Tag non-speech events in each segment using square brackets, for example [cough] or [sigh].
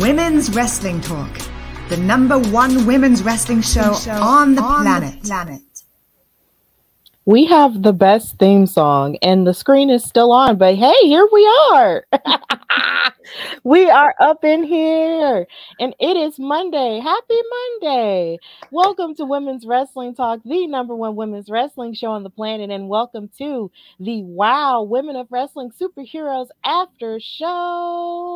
Women's Wrestling Talk, the number one women's wrestling show, on the planet. planet. We have the best theme song, and the screen is still on, but hey, here we are. [laughs] we are up in here, and it is Monday. Happy Monday. Welcome to Women's Wrestling Talk, the number one women's wrestling show on the planet, and welcome to the Wow Women of Wrestling Superheroes After Show.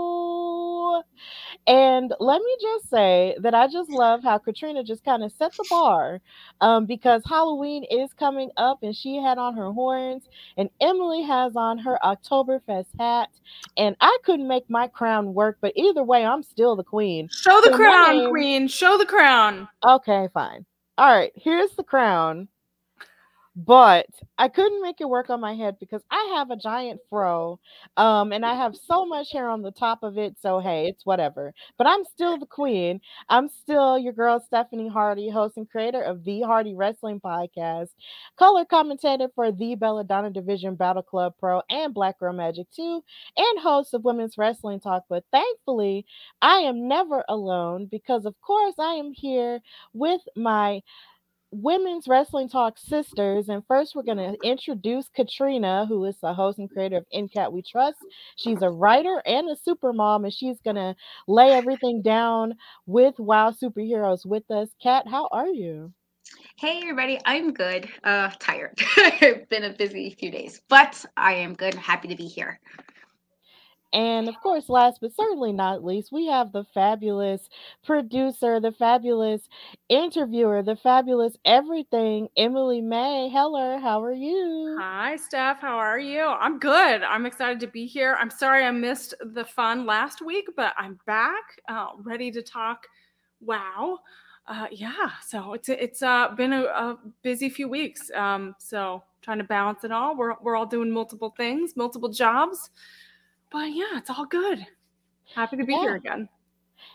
And let me just say that I just love how Katrina just kind of set the bar um, because Halloween is coming up and she had on her horns, and Emily has on her Oktoberfest hat. And I couldn't make my crown work, but either way, I'm still the queen. Show the So crown, name- queen. Show the crown. Okay, fine. All right, here's the crown. But I couldn't make it work on my head because I have a giant fro. Um, and I have so much hair on the top of it. So hey, it's whatever. But I'm still the queen. I'm still your girl Stephanie Hardy, host and creator of the Hardy Wrestling Podcast, color commentator for the Belladonna Division Battle Club Pro and Black Girl Magic 2, and host of Women's Wrestling Talk. But thankfully, I am never alone because, of course, I am here with my Women's Wrestling Talk sisters. And first, we're going to introduce Katrina, who is the host and creator of In Kat We Trust. She's a writer and a super mom, and she's going to lay everything down with Wow Superheroes with us. Kat, how are you? Hey everybody, I'm good. Uh tired. [laughs] it's been a busy few days, but I am good. Happy to be here. And of course, last but certainly not least, we have the fabulous producer, the fabulous interviewer, the fabulous everything, Emily Mae. Heller, how are you? Hi, Steph. How are you? I'm good. I'm excited to be here. I'm sorry I missed the fun last week, but I'm back, uh, ready to talk. Wow. Uh, yeah. So it's it's uh, been a, a busy few weeks. Um, so trying to balance it all. We're we're all doing multiple things, multiple jobs, but yeah, it's all good. Happy to be Yeah. here again.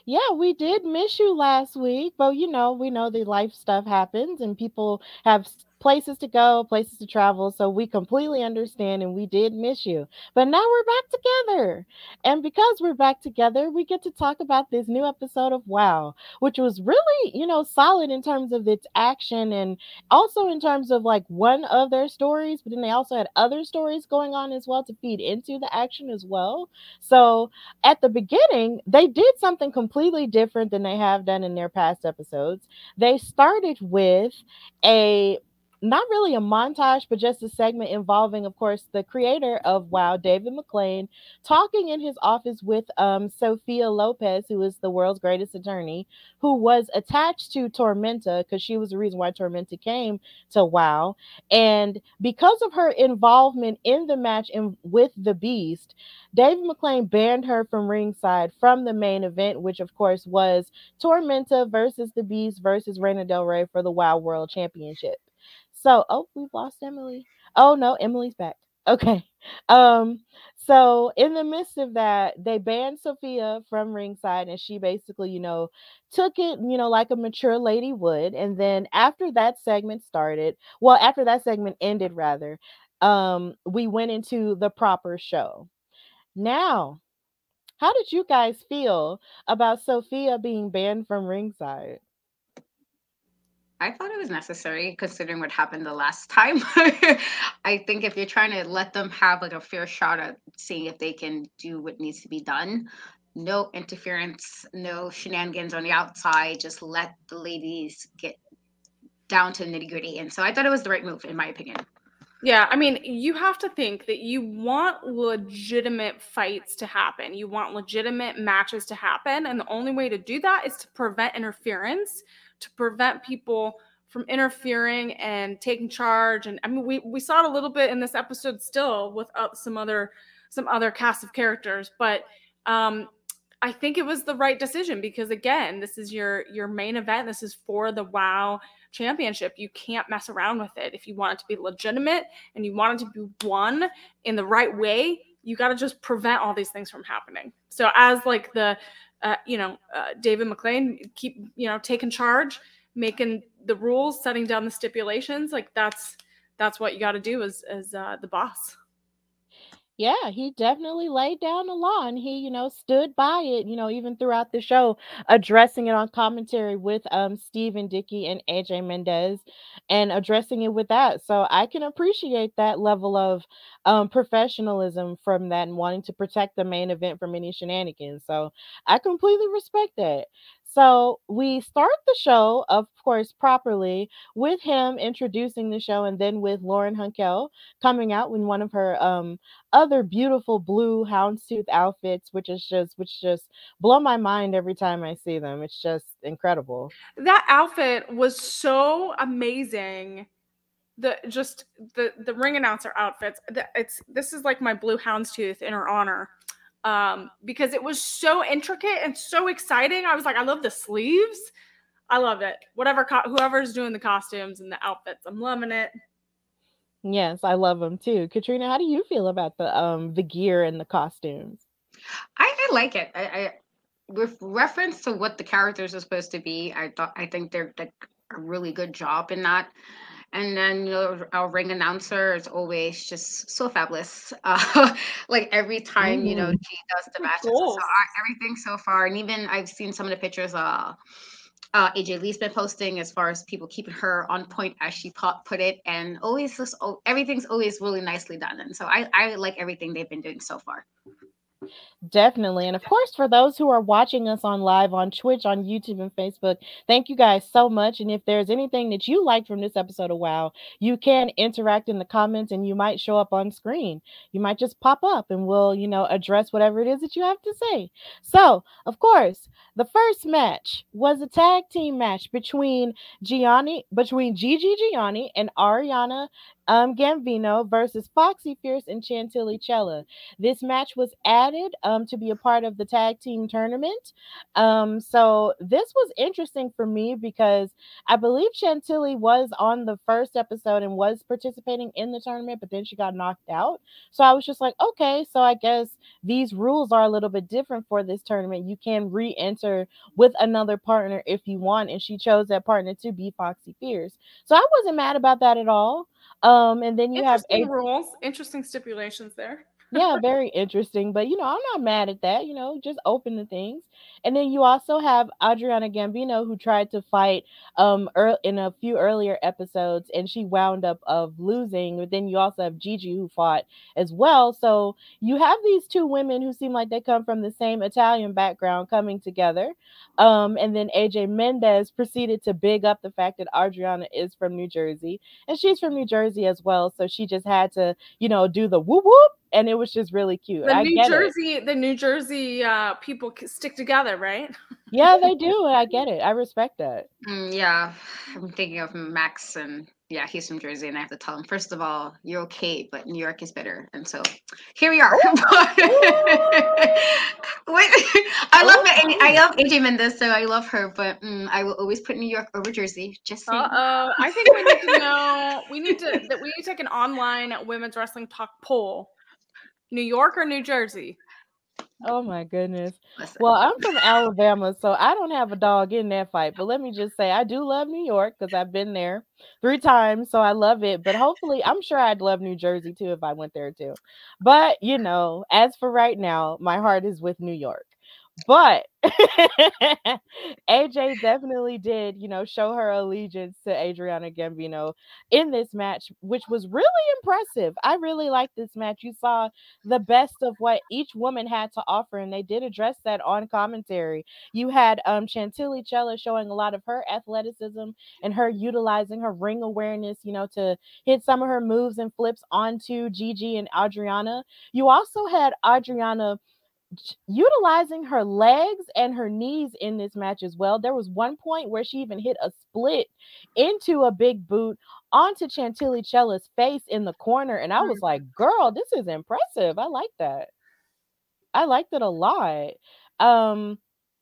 Yeah, we did miss you last week, but you know, we know the life stuff happens and people have places to go, places to travel. So we completely understand and we did miss you. But now we're back together. And because we're back together, we get to talk about this new episode of Wow, which was really, you know, solid in terms of its action and also in terms of like one of their stories, but then they also had other stories going on as well to feed into the action as well. So at the beginning, they did something completely different than they have done in their past episodes. They started with a not really a montage, but just a segment involving, of course, the creator of WoW, David McLane, talking in his office with um, Sophia Lopez, who is the world's greatest attorney, who was attached to Tormenta because she was the reason why Tormenta came to WoW. And because of her involvement in the match in, with the Beast, David McLane banned her from ringside from the main event, which of course was Tormenta versus the Beast versus Reina Del Rey for the WoW World Championship. So, oh, we've lost Emily. Oh no, Emily's back. Okay. [laughs] Um, so in the midst of that, they banned Sophia from ringside, and she basically, you know, took it, you know, like a mature lady would. And then after that segment started, well, after that segment ended, rather, um, we went into the proper show. Now, how did you guys feel about Sophia being banned from ringside? I thought it was necessary considering what happened the last time. [laughs] I think if you're trying to let them have like a fair shot at seeing if they can do what needs to be done, no interference, no shenanigans on the outside, just let the ladies get down to nitty gritty. And so I thought it was the right move, in my opinion. Yeah, I mean, you have to think that you want legitimate fights to happen. You want legitimate matches to happen. And the only way to do that is to prevent interference to prevent people from interfering and taking charge. And i mean we, we saw it a little bit in this episode still with uh, some other some other cast of characters. But um i think it was the right decision because again this is your your main event. This is for the wow championship. You can't mess around with it. If you want it to be legitimate and you want it to be won in the right way you got to just prevent all these things from happening. So as like the uh, you know, uh, David McLane keep, you know, taking charge, making the rules, setting down the stipulations. Like that's that's what you got to do as as uh, the boss. Yeah, he definitely laid down the law and he, you know, stood by it, you know, even throughout the show, addressing it on commentary with um Stephen Dickey and AJ Mendez and addressing it with that. So I can appreciate that level of um professionalism from that and wanting to protect the main event from any shenanigans. So I completely respect that. So we start the show, of course, properly with him introducing the show, and then with Lauren Hunkel coming out in one of her um, other beautiful blue houndstooth outfits, which is just which just blow my mind every time I see them. It's just incredible. That outfit was so amazing the just the the ring announcer outfits it's this is like my blue houndstooth in her honor um, because it was so intricate and so exciting. I was like, I love the sleeves. I love it. Whatever, co- whoever's doing the costumes and the outfits, I'm loving it. Yes, I love them too. Katrina, how do you feel about the um the gear and the costumes? I, I like it. I, I with reference to what the characters are supposed to be, I thought I think they're like a really good job in that. And then you know, our ring announcer is always just so fabulous. [laughs] Uh, like every time you know Mm. she does the matches, Cool. so everything so far, and even I've seen some of the pictures. Uh, uh, AJ Lee's been posting as far as people keeping her on point as she put, put it, and always just oh, everything's always really nicely done. And so I I like everything they've been doing so far. Definitely. And of course, for those who are watching us on live on Twitch, on YouTube, and Facebook, thank you guys so much. And if there's anything that you liked from this episode of WoW, you can interact in the comments and you might show up on screen. You might just pop up and we'll, you know, address whatever it is that you have to say. So, of course, the first match was a tag team match between Gianni, between Gigi Gianni and Ariana um, Gambino versus Foxxy Fierce and Chantilly Chella. This match was added um, to be a part of the tag team tournament. Um, so this was interesting for me because I believe Chantilly was on the first episode and was participating in the tournament, but then she got knocked out. So I was just like, okay, so I guess these rules are a little bit different for this tournament. You can re-enter with another partner if you want, and she chose that partner to be Foxxy Fierce. So I wasn't mad about that at all. Um, and then you have rules, interesting stipulations there. Yeah, very interesting. But you know, I'm not mad at that. You know, just open to things. And then you also have Adriana Gambino who tried to fight um ear- in a few earlier episodes, and she wound up of losing. But then you also have Gigi who fought as well. So you have these two women who seem like they come from the same Italian background coming together. Um, and then AJ Mendez proceeded to big up the fact that Adriana is from New Jersey, and she's from New Jersey as well. So she just had to, you know, do the whoop whoop and it was just really cute. The I New get it. Jersey, the New Jersey uh, people stick together, right? Yeah, they [laughs] do. I get it. I respect that. Mm, yeah, I'm thinking of Max, and yeah, he's from Jersey, and I have to tell him first of all, you're okay, but New York is better, and so here we are. [laughs] Wait, I love my, I love AJ Mendez, so I love her, but mm, I will always put New York over Jersey. Just saying. Uh oh. I think we need to know. We need to that we need to take an online women's wrestling talk poll. New York or New Jersey? Oh my goodness. Well, I'm from Alabama, so I don't have a dog in that fight. But let me just say, I do love New York because I've been there three times, so I love it. But hopefully, I'm sure I'd love New Jersey too if I went there too. But you know, as for right now, my heart is with New York. But [laughs] AJ definitely did, you know, show her allegiance to Adriana Gambino in this match, which was really impressive. I really liked this match. You saw the best of what each woman had to offer, and they did address that on commentary. You had um Chantilly Chella showing a lot of her athleticism and her utilizing her ring awareness, you know, to hit some of her moves and flips onto Gigi and Adriana. You also had Adriana utilizing her legs and her knees in this match as well. There was one point where she even hit a split into a big boot onto Chantilly Chella's face in the corner. And I was like, girl, this is impressive. I like that. I liked it a lot. Um,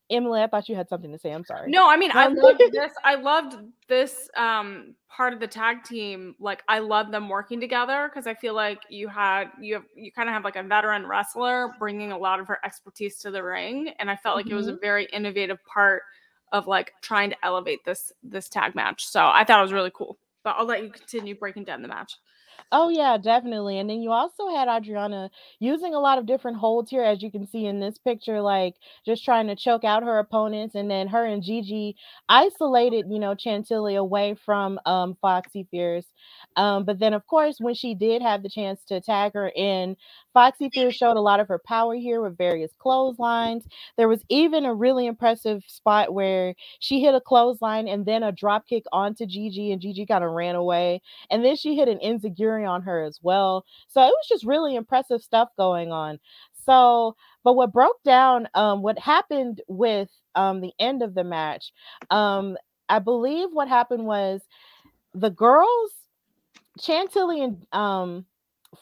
Emily, I thought you had something to say. I'm sorry. No, I mean I loved this. I loved this um part of the tag team. Like I love them working together because I feel like you had you have you kind of have like a veteran wrestler bringing a lot of her expertise to the ring, and I felt like it was a very innovative part of like trying to elevate this this tag match. So I thought it was really cool. But I'll let you continue breaking down the match. Oh yeah, definitely. And then you also had Adriana using a lot of different holds here, as you can see in this picture, like just trying to choke out her opponents, and then her and Gigi isolated, you know, Chantilly away from um Foxxy Fierce. Um, but then of course, when she did have the chance to tag her in, Foxxy Fierce showed a lot of her power here with various clotheslines. There was even a really impressive spot where she hit a clothesline and then a drop kick onto Gigi, and Gigi kind of ran away and then she hit an enziguri on her as well. So it was just really impressive stuff going on. So, but what broke down, um, what happened with um the end of the match, um, I believe what happened was the girls, Chantilly and um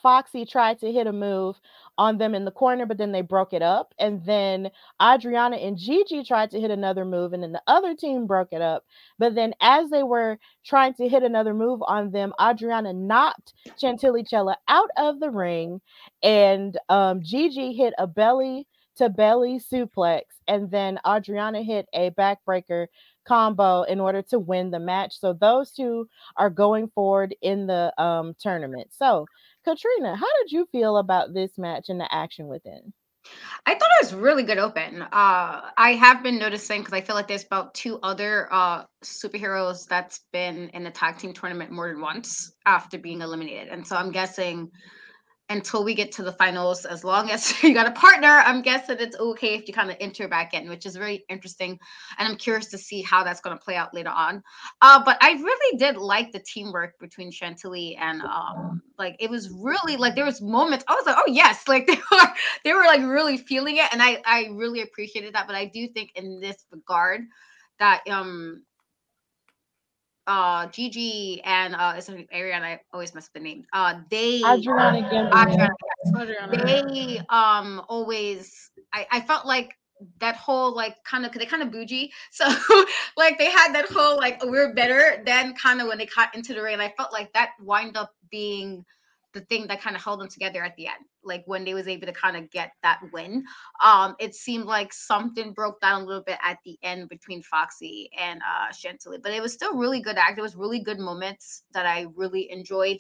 Foxxy tried to hit a move on them in the corner, but then they broke it up. And then Adriana and Gigi tried to hit another move, and then the other team broke it up. But then, as they were trying to hit another move on them, Adriana knocked Chantilly out of the ring, and um, Gigi hit a belly to belly suplex, and then Adriana hit a backbreaker combo in order to win the match. So those two are going forward in the um, tournament. So, Katrina, how did you feel about this match and the action within? I thought it was really good open. Uh, I have been noticing because I feel like there's about two other uh, superheroes that's been in the tag team tournament more than once after being eliminated, and so I'm guessing until we get to the finals, as long as [laughs] you got a partner, I'm guessing it's okay if you kind of enter back in, which is very interesting, and I'm curious to see how that's going to play out later on. Uh, but I really did like the teamwork between Chantilly and um, like it was really like there was moments I was like, oh yes, [laughs] like they were they were like really feeling it, and I I really appreciated that. But I do think in this regard that um uh Gigi and uh it's Ariana, I always mess up the name. Uh they Adriana. Adriana, Adriana. they um always I, I felt like that whole like kind of they kind of bougie [laughs] so like they had that whole like we're better than kind of when they got into the rain i felt like that wind up being the thing that kind of held them together at the end. Like when they was able to kind of get that win. Um, it seemed like something broke down a little bit at the end between Foxxy and uh Chantilly, but it was still really good act. It was really good moments that I really enjoyed.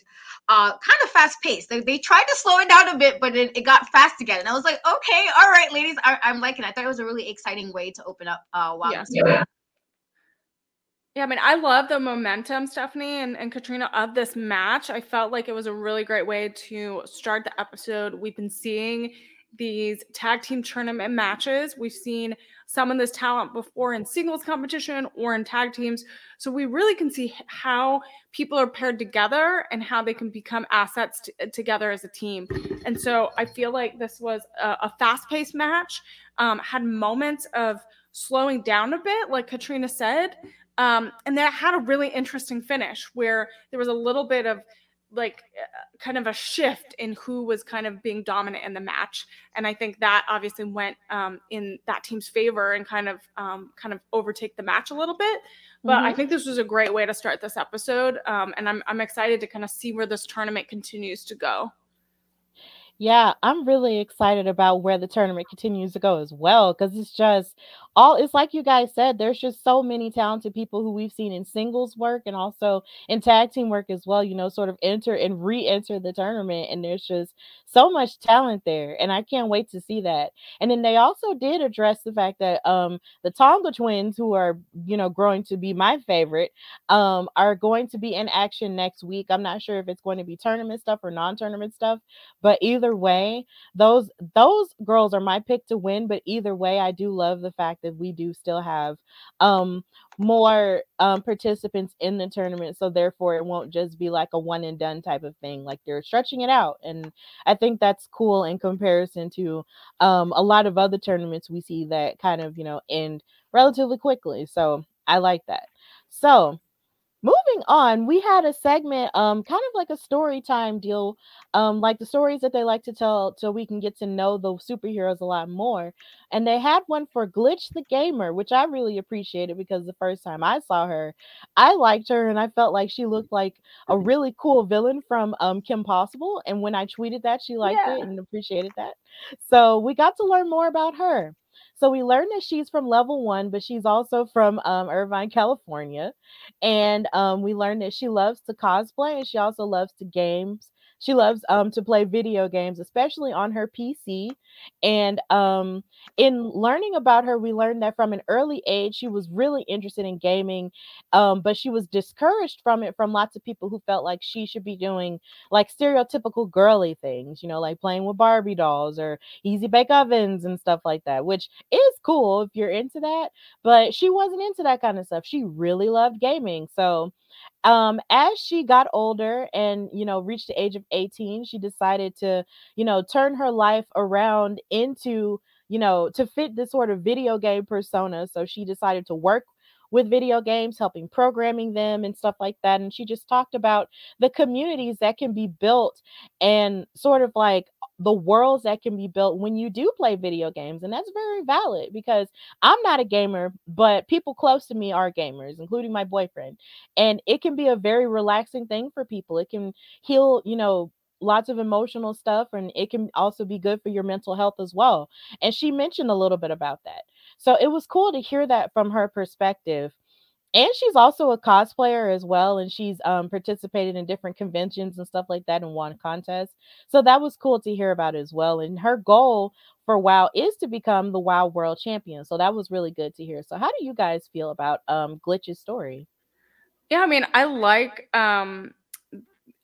Uh kind of fast paced. They, they tried to slow it down a bit, but it, it got fast again. And I was like, okay, all right, ladies, I, am liking it. I thought it was a really exciting way to open up uh. Yes. Yeah. Yeah, I mean, I love the momentum, Stephanie and, and Katrina, of this match. I felt like it was a really great way to start the episode. We've been seeing these tag team tournament matches. We've seen some of this talent before in singles competition or in tag teams. So we really can see how people are paired together and how they can become assets t- together as a team. And so I feel like this was a, a fast paced match, um, had moments of slowing down a bit, like Katrina said. Um, and that had a really interesting finish where there was a little bit of like uh, kind of a shift in who was kind of being dominant in the match. And i think that obviously went um, in that team's favor and kind of um, kind of overtake the match a little bit. But mm-hmm. i think this was a great way to start this episode um, and I'm, I'm excited to kind of see where this tournament continues to go. Yeah, I'm really excited about where the tournament continues to go as well because it's just all it's like you guys said there's just so many talented people who we've seen in singles work and also in tag team work as well, you know, sort of enter and re-enter the tournament and there's just so much talent there and I can't wait to see that. And then they also did address the fact that um the Tonga twins who are, you know, growing to be my favorite um are going to be in action next week. I'm not sure if it's going to be tournament stuff or non-tournament stuff, but either way, those those girls are my pick to win, but either way I do love the fact that we do still have um more um participants in the tournament so therefore it won't just be like a one and done type of thing like they're stretching it out and i think that's cool in comparison to um a lot of other tournaments we see that kind of you know end relatively quickly so i like that. So moving on we had a segment um kind of like a story time deal um like the stories that they like to tell so we can get to know the superheroes a lot more and they had one for glitch the gamer which i really appreciated because the first time i saw her i liked her and i felt like she looked like a really cool villain from um kim possible and when i tweeted that she liked yeah. it and appreciated that. So we got to learn more about her so we learned that she's from level one, but she's also from um, Irvine, California. And um, we learned that she loves to cosplay and she also loves to games she loves um, to play video games, especially on her PC. And um, in learning about her, we learned that from an early age, she was really interested in gaming, um, but she was discouraged from it from lots of people who felt like she should be doing like stereotypical girly things, you know, like playing with Barbie dolls or easy bake ovens and stuff like that, which is cool if you're into that. But she wasn't into that kind of stuff. She really loved gaming. So um as she got older and you know reached the age of 18 she decided to you know turn her life around into you know to fit this sort of video game persona. So she decided to work with video games, helping programming them and stuff like that. And she just talked about the communities that can be built and sort of like the worlds that can be built when you do play video games. And that's very valid because I'm not a gamer, but people close to me are gamers, including my boyfriend. And it can be a very relaxing thing for people. It can heal, you know, lots of emotional stuff and it can also be good for your mental health as well. And she mentioned a little bit about that. So it was cool to hear that from her perspective. And she's also a cosplayer as well and she's um, participated in different conventions and stuff like that and won contests. So that was cool to hear about as well and her goal for wow is to become the wow world champion so that was really good to hear. So how do you guys feel about um, glitch's story? Yeah i mean i like um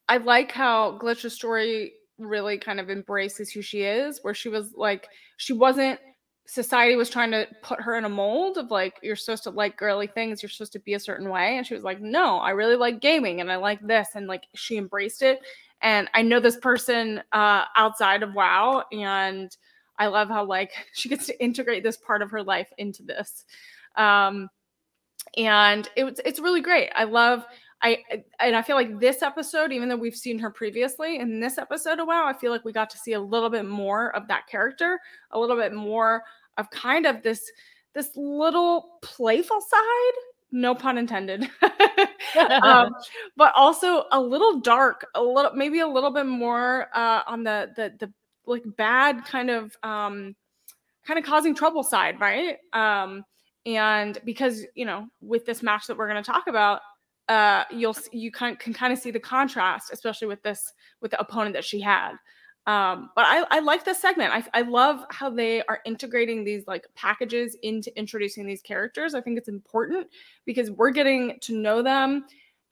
i like how glitch's story really kind of embraces who she is where she was like she wasn't society was trying to put her in a mold of like you're supposed to like girly things you're supposed to be a certain way and she was like no i really like gaming and i like this and like she embraced it and i know this person uh outside of wow and i love how like [laughs] she gets to integrate this part of her life into this um and it's it's really great i love I and I feel like this episode, even though we've seen her previously, in this episode of WoW, I feel like we got to see a little bit more of that character, a little bit more of kind of this this little playful side no pun intended. [laughs] um, [laughs] but also a little dark, a little maybe a little bit more uh, on the the the like bad kind of um, kind of causing trouble side, right? Um, and because you know with this match that we're going to talk about, uh, you'll you can, can kind of see the contrast, especially with this with the opponent that she had. Um, but I, I like this segment. I, I love how they are integrating these like packages into introducing these characters. I think it's important because we're getting to know them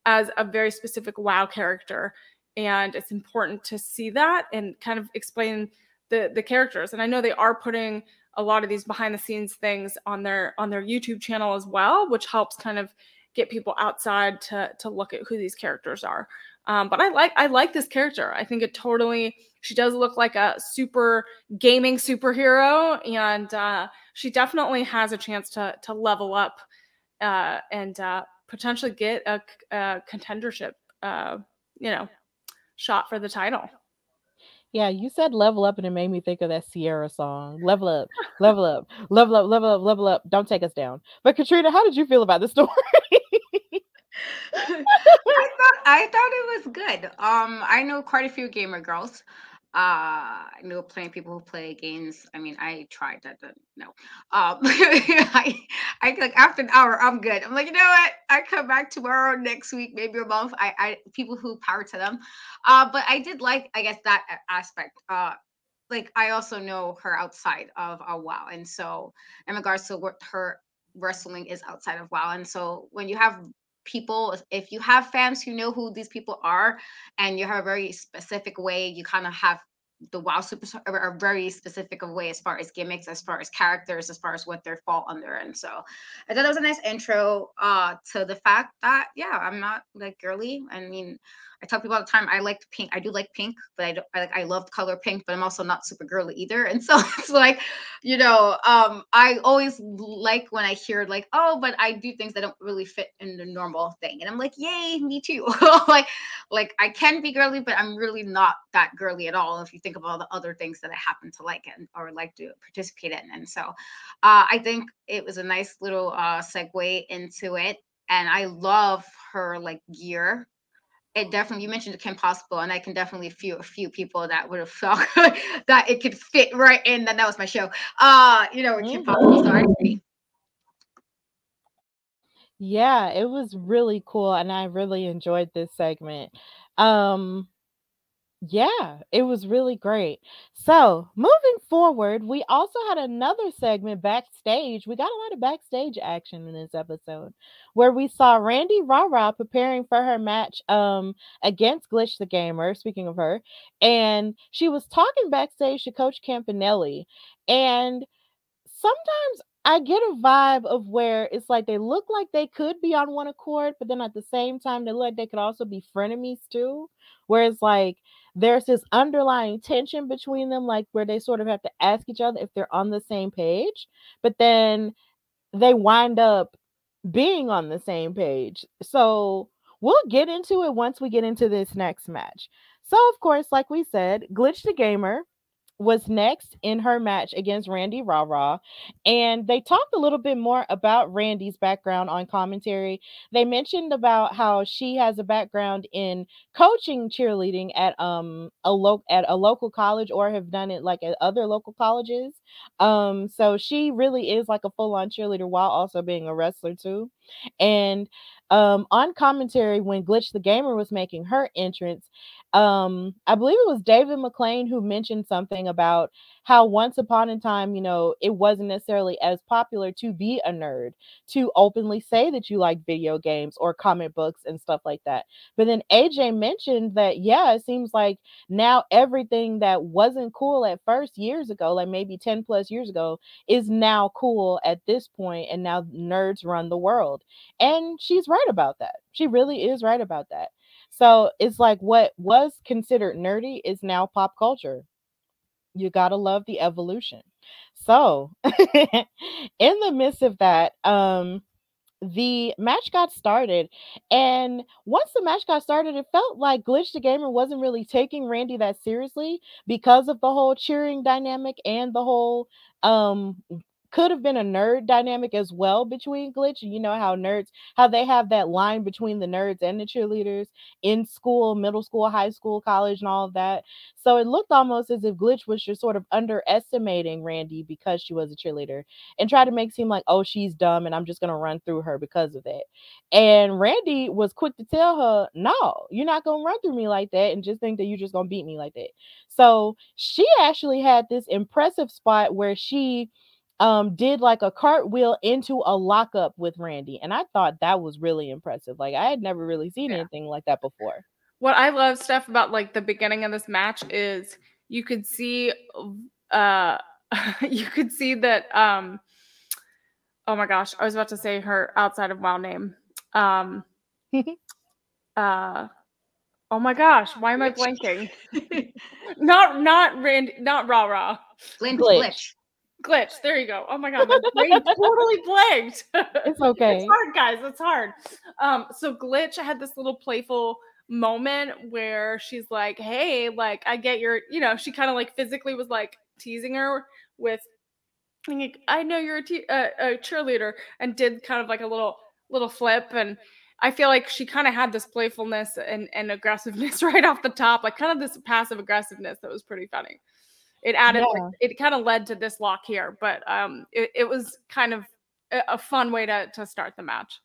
as a very specific WoW character, and it's important to see that and kind of explain the the characters. And I know they are putting a lot of these behind the scenes things on their on their YouTube channel as well, which helps kind of get people outside to to look at who these characters are. Um, but I like I like this character. I think it totally she does look like a super gaming superhero, and uh, she definitely has a chance to to level up uh, and uh, potentially get a, a contendership, uh, you know, shot for the title. Yeah, you said level up, and it made me think of that Ciara song. Level up, level up, level up, level up, level up. Don't take us down. But Katrina, how did you feel about the story? [laughs] [laughs] I thought I thought it was good. Um, I know quite a few gamer girls. Uh, I know plenty of people who play games. I mean, I tried that. but No, um, [laughs] I, I like after an hour, I'm good. I'm like, you know what? I come back tomorrow, next week, maybe a month. I, I people who power to them. Uh, but I did like, I guess, that aspect. Uh, like I also know her outside of a WoW, and so in regards to what her wrestling is outside of WoW, and so when you have people if you have fans who know who these people are and you have a very specific way you kind of have the wow super a very specific way as far as gimmicks as far as characters as far as what they're fall under and so i thought that was a nice intro uh to the fact that yeah i'm not like girly. I mean I tell people all the time I like pink. I do like pink, but I I like I love color pink, but I'm also not super girly either. And so [laughs] it's like, you know, um, I always like when I hear like, oh, but I do things that don't really fit in the normal thing. And I'm like, yay, me too. [laughs] like, like I can be girly, but I'm really not that girly at all. If you think of all the other things that I happen to like and or like to participate in. And so uh, I think it was a nice little uh segue into it. And I love her like gear it definitely you mentioned Kim Possible, and I can definitely feel a few people that would have felt [laughs] that it could fit right in. That that was my show. Uh, you know, Kim Possible. So I agree. Yeah, it was really cool, and I really enjoyed this segment. Um, yeah, it was really great. So, moving forward, we also had another segment backstage. We got a lot of backstage action in this episode where we saw Randi Rah Rah preparing for her match um against Glitch the Gamer, speaking of her, and she was talking backstage to Coach Campanelli. And sometimes I get a vibe of where it's like they look like they could be on one accord, but then at the same time, they look like they could also be frenemies too. Whereas, like, there's this underlying tension between them, like where they sort of have to ask each other if they're on the same page, but then they wind up being on the same page. So we'll get into it once we get into this next match. So, of course, like we said, Glitch the Gamer was next in her match against Randi Rah Rah. And they talked a little bit more about Randi's background on commentary. They mentioned about how she has a background in coaching cheerleading at um a lo- at a local college or have done it like at other local colleges. Um so she really is like a full-on cheerleader while also being a wrestler too. And um on commentary when Glitch the Gamer was making her entrance, um i believe it was david mclane who mentioned something about how once upon a time you know it wasn't necessarily as popular to be a nerd to openly say that you like video games or comic books and stuff like that. But then aj mentioned that yeah it seems like now everything that wasn't cool at first years ago like maybe 10 plus years ago is now cool at this point and now nerds run the world and she's right about that she really is right about that so it's like what was considered nerdy is now pop culture. You got to love the evolution. So, [laughs] in the midst of that, um the match got started and once the match got started it felt like glitch the gamer wasn't really taking randi that seriously because of the whole cheering dynamic and the whole um could have been a nerd dynamic as well between Glitch. And you know how nerds, how they have that line between the nerds and the cheerleaders in school, middle school, high school, college, and all of that. So it looked almost as if Glitch was just sort of underestimating Randi because she was a cheerleader and tried to make seem like, oh, she's dumb and I'm just gonna run through her because of that. And Randi was quick to tell her, no, you're not gonna run through me like that and just think that you're just gonna beat me like that. So she actually had this impressive spot where she um did like a cartwheel into a lockup with Randi and I thought that was really impressive. Like I had never really seen Yeah. anything like that before. what I love stuff about like the beginning of this match is you could see uh [laughs] you could see that um oh my gosh, I was about to say her outside of WoW name. Um [laughs] uh oh my gosh, why am I blanking? [laughs] not not Randi not Rah Rah. Glitch. Glitch. Glitch. There you go. Oh my god, my brain totally blanked. [laughs] It's okay. It's hard, guys. It's hard. Um, so Glitch had this little playful moment where she's like, "Hey, like I get your," you know, she kind of like physically was like teasing her with, like, "I know you're a, te- uh, a cheerleader," and did kind of like a little little flip and. I feel like she kind of had this playfulness and, and aggressiveness [laughs] right off the top, like kind of this passive aggressiveness that was pretty funny. It added, Yeah. it kind of led to this lock here, but um, it, it was kind of a, a fun way to to start the match.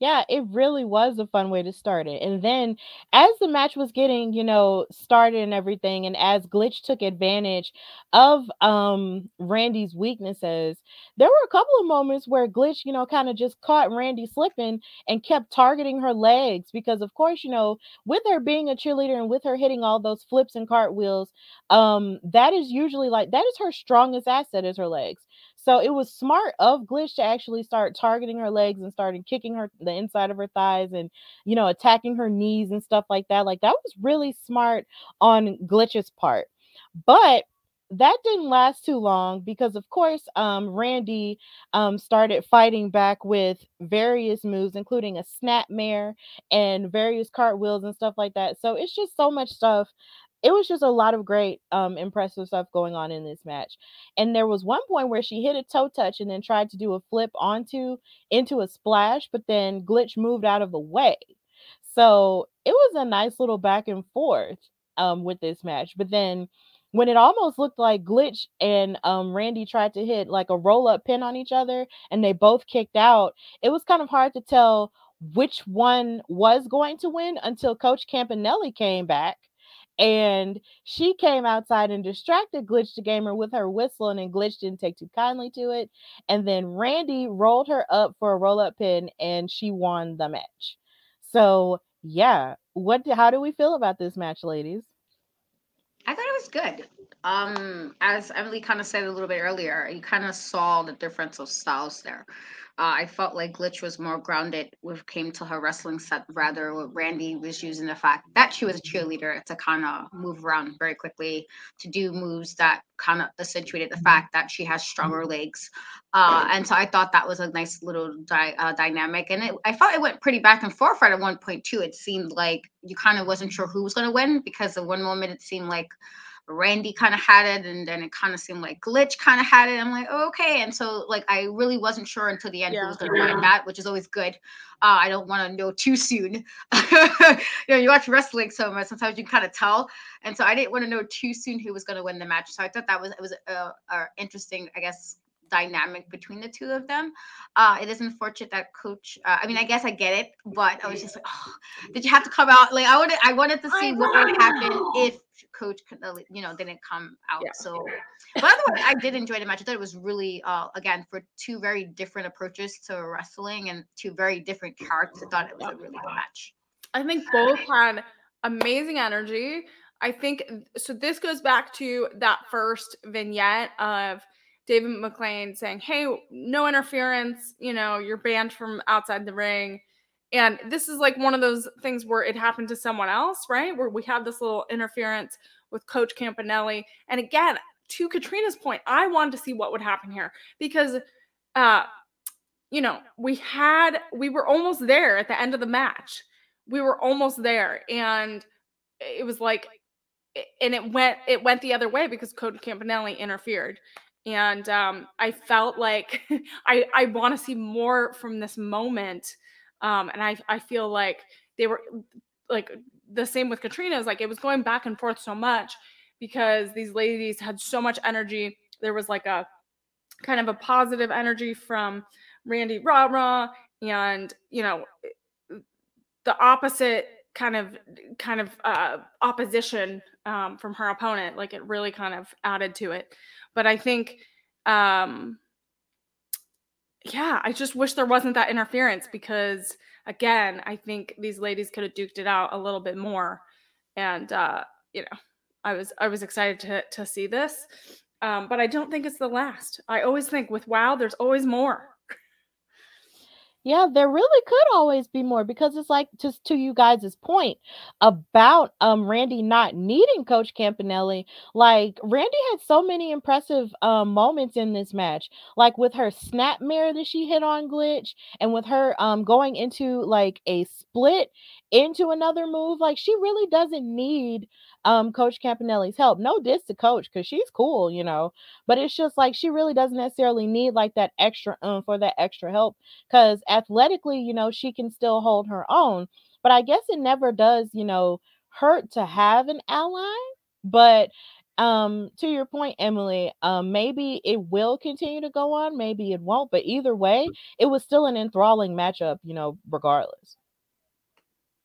Yeah, it really was a fun way to start it. And then as the match was getting, you know, started and everything, and as Glitch took advantage of um Randi's weaknesses, there were a couple of moments where Glitch, you know, kind of just caught Randi slipping and kept targeting her legs because of course, you know, with her being a cheerleader and with her hitting all those flips and cartwheels, um, that is usually like that is her strongest asset is her legs. So it was smart of Glitch to actually start targeting her legs and started kicking her the inside of her thighs and you know attacking her knees and stuff like that. Like that was really smart on Glitch's part. But that didn't last too long because of course um Randi um started fighting back with various moves including a snapmare and various cartwheels and stuff like that. So it's just so much stuff. It was just a lot of great um impressive stuff going on in this match. And there was one point where she hit a toe touch and then tried to do a flip onto into a splash, but then Glitch moved out of the way. So it was a nice little back and forth um, with this match. But then when it almost looked like Glitch and um, Randi tried to hit like a roll up pin on each other and they both kicked out, it was kind of hard to tell which one was going to win until Coach Campanelli came back. And she came outside and distracted Glitch the Gamer with her whistle, and Glitch didn't take too kindly to it. And then Randi rolled her up for a roll up pin, and she won the match. So yeah, what? How do we feel about this match, ladies? I thought it was good. Um, as Emily kind of said a little bit earlier, you kind of saw the difference of styles there. Uh, I felt like Glitch was more grounded it came to her wrestling set, rather what Randi was using the fact that she was a cheerleader to kind of move around very quickly, to do moves that kind of accentuated the fact that she has stronger legs. Uh, and so I thought that was a nice little di- uh, dynamic. And it, I felt it went pretty back and forth at one point too. It seemed like you kind of wasn't sure who was going to win because at one moment it seemed like Randi kind of had it, and then it kind of seemed like Glitch kind of had it. I'm like, oh, okay. And so, like, I really wasn't sure until the end who was going to win that, which is always good. Uh, I don't want to know too soon. [laughs] you know, you watch wrestling so much, sometimes you can kind of tell. And so, I didn't want to know too soon who was going to win the match. So, I thought that was it was a, a interesting, I guess, dynamic between the two of them. Uh, it is unfortunate that Coach. Uh, I mean, I guess I get it, but I was just like, oh, did you have to come out? Like, I wanted, I wanted to see what would happen if Coach, you know, didn't come out. Yeah. So, but otherwise, I did enjoy the match. I thought it was really, uh, again, for two very different approaches to wrestling and two very different characters. I thought it was a really good match. I think both had amazing energy. I think so. This goes back to that first vignette of David McLane saying, Hey, no interference, you know, you're banned from outside the ring. And this is like one of those things where it happened to someone else, right? Where we had this little interference with Coach Campanelli. And again, to Katrina's point, I wanted to see what would happen here because uh you know, we had we were almost there at the end of the match. We were almost there and it was like and it went it went the other way because Coach Campanelli interfered. And um, I felt like [laughs] I I want to see more from this moment, um, and I I feel like they were like the same with Katrina is like it was going back and forth so much because these ladies had so much energy. There was like a kind of a positive energy from Randi Rah and you know the opposite kind of kind of uh, opposition um, from her opponent. Like it really kind of added to it. But I think, um, yeah, I just wish there wasn't that interference because again, I think these ladies could have duked it out a little bit more. And uh, you know, I was I was excited to to see this. Um, but I don't think it's the last. I always think with WoW, there's always more. Yeah, there really could always be more because it's like just to you guys' point about um Randi not needing Coach Campanelli. Like Randi had so many impressive um moments in this match, like with her snapmare that she hit on glitch, and with her um going into like a split into another move. Like she really doesn't need um Coach Campanelli's help. No diss to Coach because she's cool, you know. But it's just like she really doesn't necessarily need like that extra um for that extra help because athletically, you know, she can still hold her own. But I guess it never does, you know, hurt to have an ally. But um to your point emily um maybe it will continue to go on maybe it won't but either way it was still an enthralling matchup you know regardless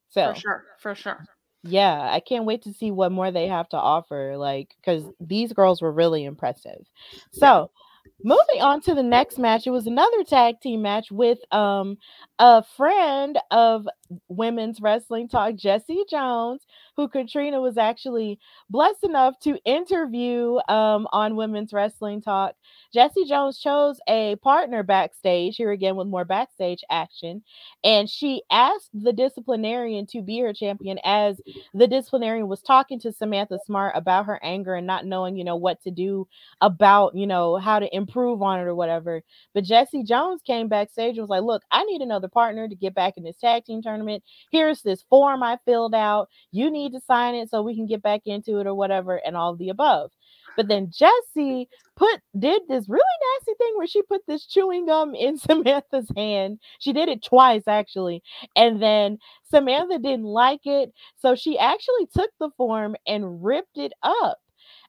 so For sure, for sure. yeah, I can't wait to see what more they have to offer. Like, because these girls were really impressive. So, moving on to the next match, it was another tag team match with um a friend of women's wrestling talk, Jessie Jones, who Katrina was actually blessed enough to interview um on women's wrestling talk. Jessie Jones chose a partner backstage here again with more backstage action, and she asked the disciplinarian to be her champion as the disciplinarian was talking to Samantha Smart about her anger and not knowing, you know, what to do about, you know, how to improve on it or whatever. But Jessie Jones came backstage and was like, Look, I need another partner to get back in this tag team tournament. Here's this form I filled out. You need to sign it so we can get back into it or whatever, and all the above. But then Jessie put did this really nasty thing where she put this chewing gum in [laughs] Samantha's hand. She did it twice actually. And then Samantha didn't like it, so she actually took the form and ripped it up.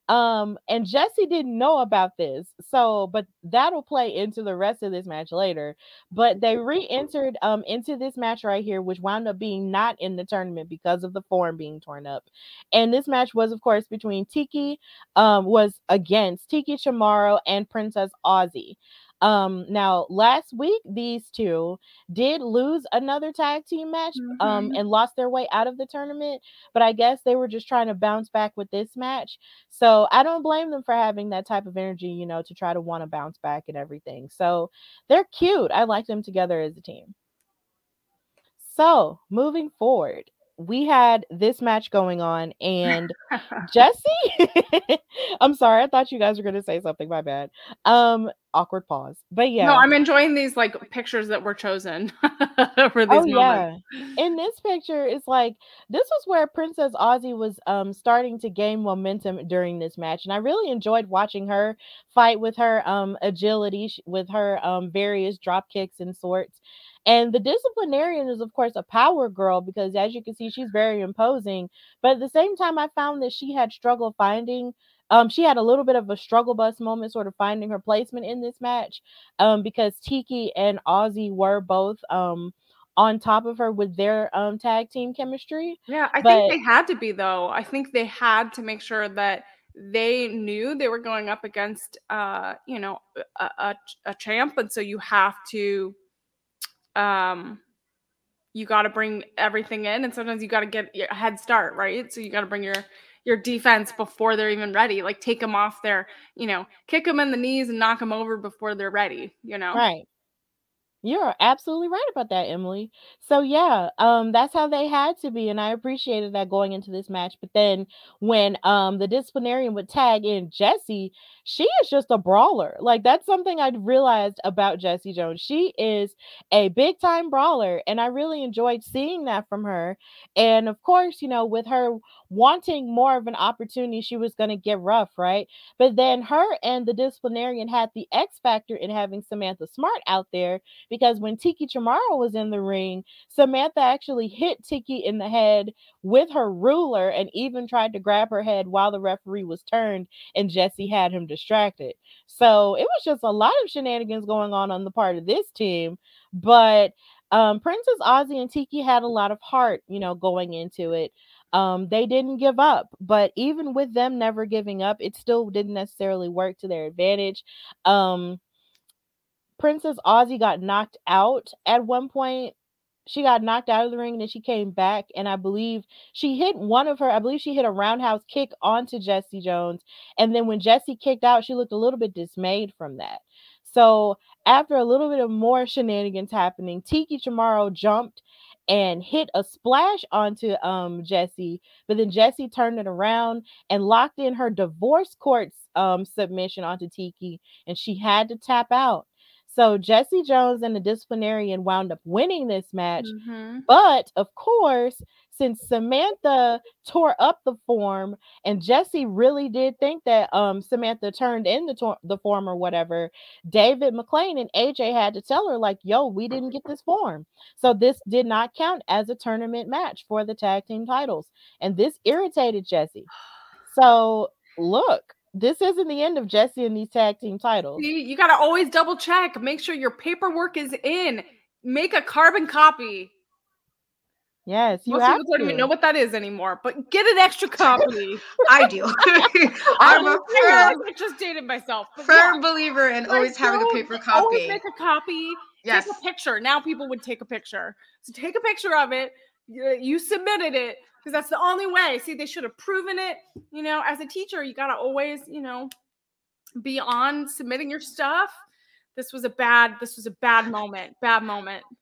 Um, and Jessie didn't know about this, so but that'll play into the rest of this match later. But they re-entered um into this match right here, which wound up being not in the tournament because of the form being torn up. And this match was, of course, between Tiki, um, was against Tiki Chamorro and Princess Aussie. Um, now last week these two did lose another tag team match um Mhm. and lost their way out of the tournament, but I guess they were just trying to bounce back with this match. So I don't blame them for having that type of energy, you know, to try to want to bounce back and everything. So they're cute. I like them together as a team. So moving forward, we had this match going on, and [laughs] Jessie, [laughs] I'm sorry, I thought you guys were gonna say something. My bad. Um, awkward pause, but yeah. No, I'm enjoying these like pictures that were chosen [laughs] for these Oh moments. yeah. In this picture, it's like this was where Princess Aussie was um starting to gain momentum during this match, and I really enjoyed watching her fight with her um agility, with her um various drop kicks and sorts. And the disciplinarian is of course a power girl because as you can see, she's very imposing. But at the same time, I found that she had struggle finding. Um, she had a little bit of a struggle bus moment, sort of finding her placement in this match um, because Tiki and Aussie were both um, on top of her with their um, tag team chemistry. Yeah, I But- think they had to be though. I think they had to make sure that they knew they were going up against uh, you know, a, a, a champ and so you have to um you got to bring everything in and sometimes you got to get a head start, right? So you got to bring your your defense before they're even ready. Like take them off their, you know, kick them in the knees and knock them over before they're ready, you know. Right. You're absolutely right about that, Emily. So yeah, um, that's how they had to be, and I appreciated that going into this match. But then when um the disciplinarian would tag in Jessie, she is just a brawler. Like that's something I realized about Jessie Jones. She is a big time brawler, and I really enjoyed seeing that from her. And of course, you know, with her wanting more of an opportunity, she was going to get rough, right? But then her and the disciplinarian had the X factor in having Samantha Smart out there because when Tiki Chamorro was in the ring, Samantha actually hit Tiki in the head with her ruler and even tried to grab her head while the referee was turned and Jessie had him distracted. So it was just a lot of shenanigans going on on the part of this team. But um, Princess Aussie and Tiki had a lot of heart, you know, going into it. Um, they didn't give up, but even with them never giving up, it still didn't necessarily work to their advantage. Um, Princess Aussie got knocked out at one point. She got knocked out of the ring and then she came back. And I believe she hit one of her, I believe she hit a roundhouse kick onto Jessie Jones. And then when Jessie kicked out, she looked a little bit dismayed from that. So after a little bit of more shenanigans happening, Tiki Chamorro jumped and hit a splash onto um Jessie, but then Jessie turned it around and locked in her divorce court um submission onto Tiki, and she had to tap out. So Jessie Jones and the disciplinarian wound up winning this match. Mm-hmm. But of course, since Samantha tore up the form and Jessie really did think that um, Samantha turned in the, tor- the form or whatever, David McLane and AJ had to tell her, like, yo, we didn't get this form. So this did not count as a tournament match for the tag team titles. And this irritated Jessie. [sighs] So look, this isn't the end of Jessie and these tag team titles. See, you got to always double check. Make sure your paperwork is in. Make a carbon copy. Yes, you Most have people don't even know what that is anymore, but get an extra [laughs] copy. I do. I [laughs] [laughs] I'm a firm, I just dated myself. Firm yeah, believer in like, always having a don't- paper Always copy. make a copy. Yes. Take a picture. Now people would take a picture. So take a picture of it. You, you submitted it because that's the only way. See, they should have proven it. You know, as a teacher, you got to always, you know, be on submitting your stuff. This was a bad. This was a bad moment. Bad moment. [laughs]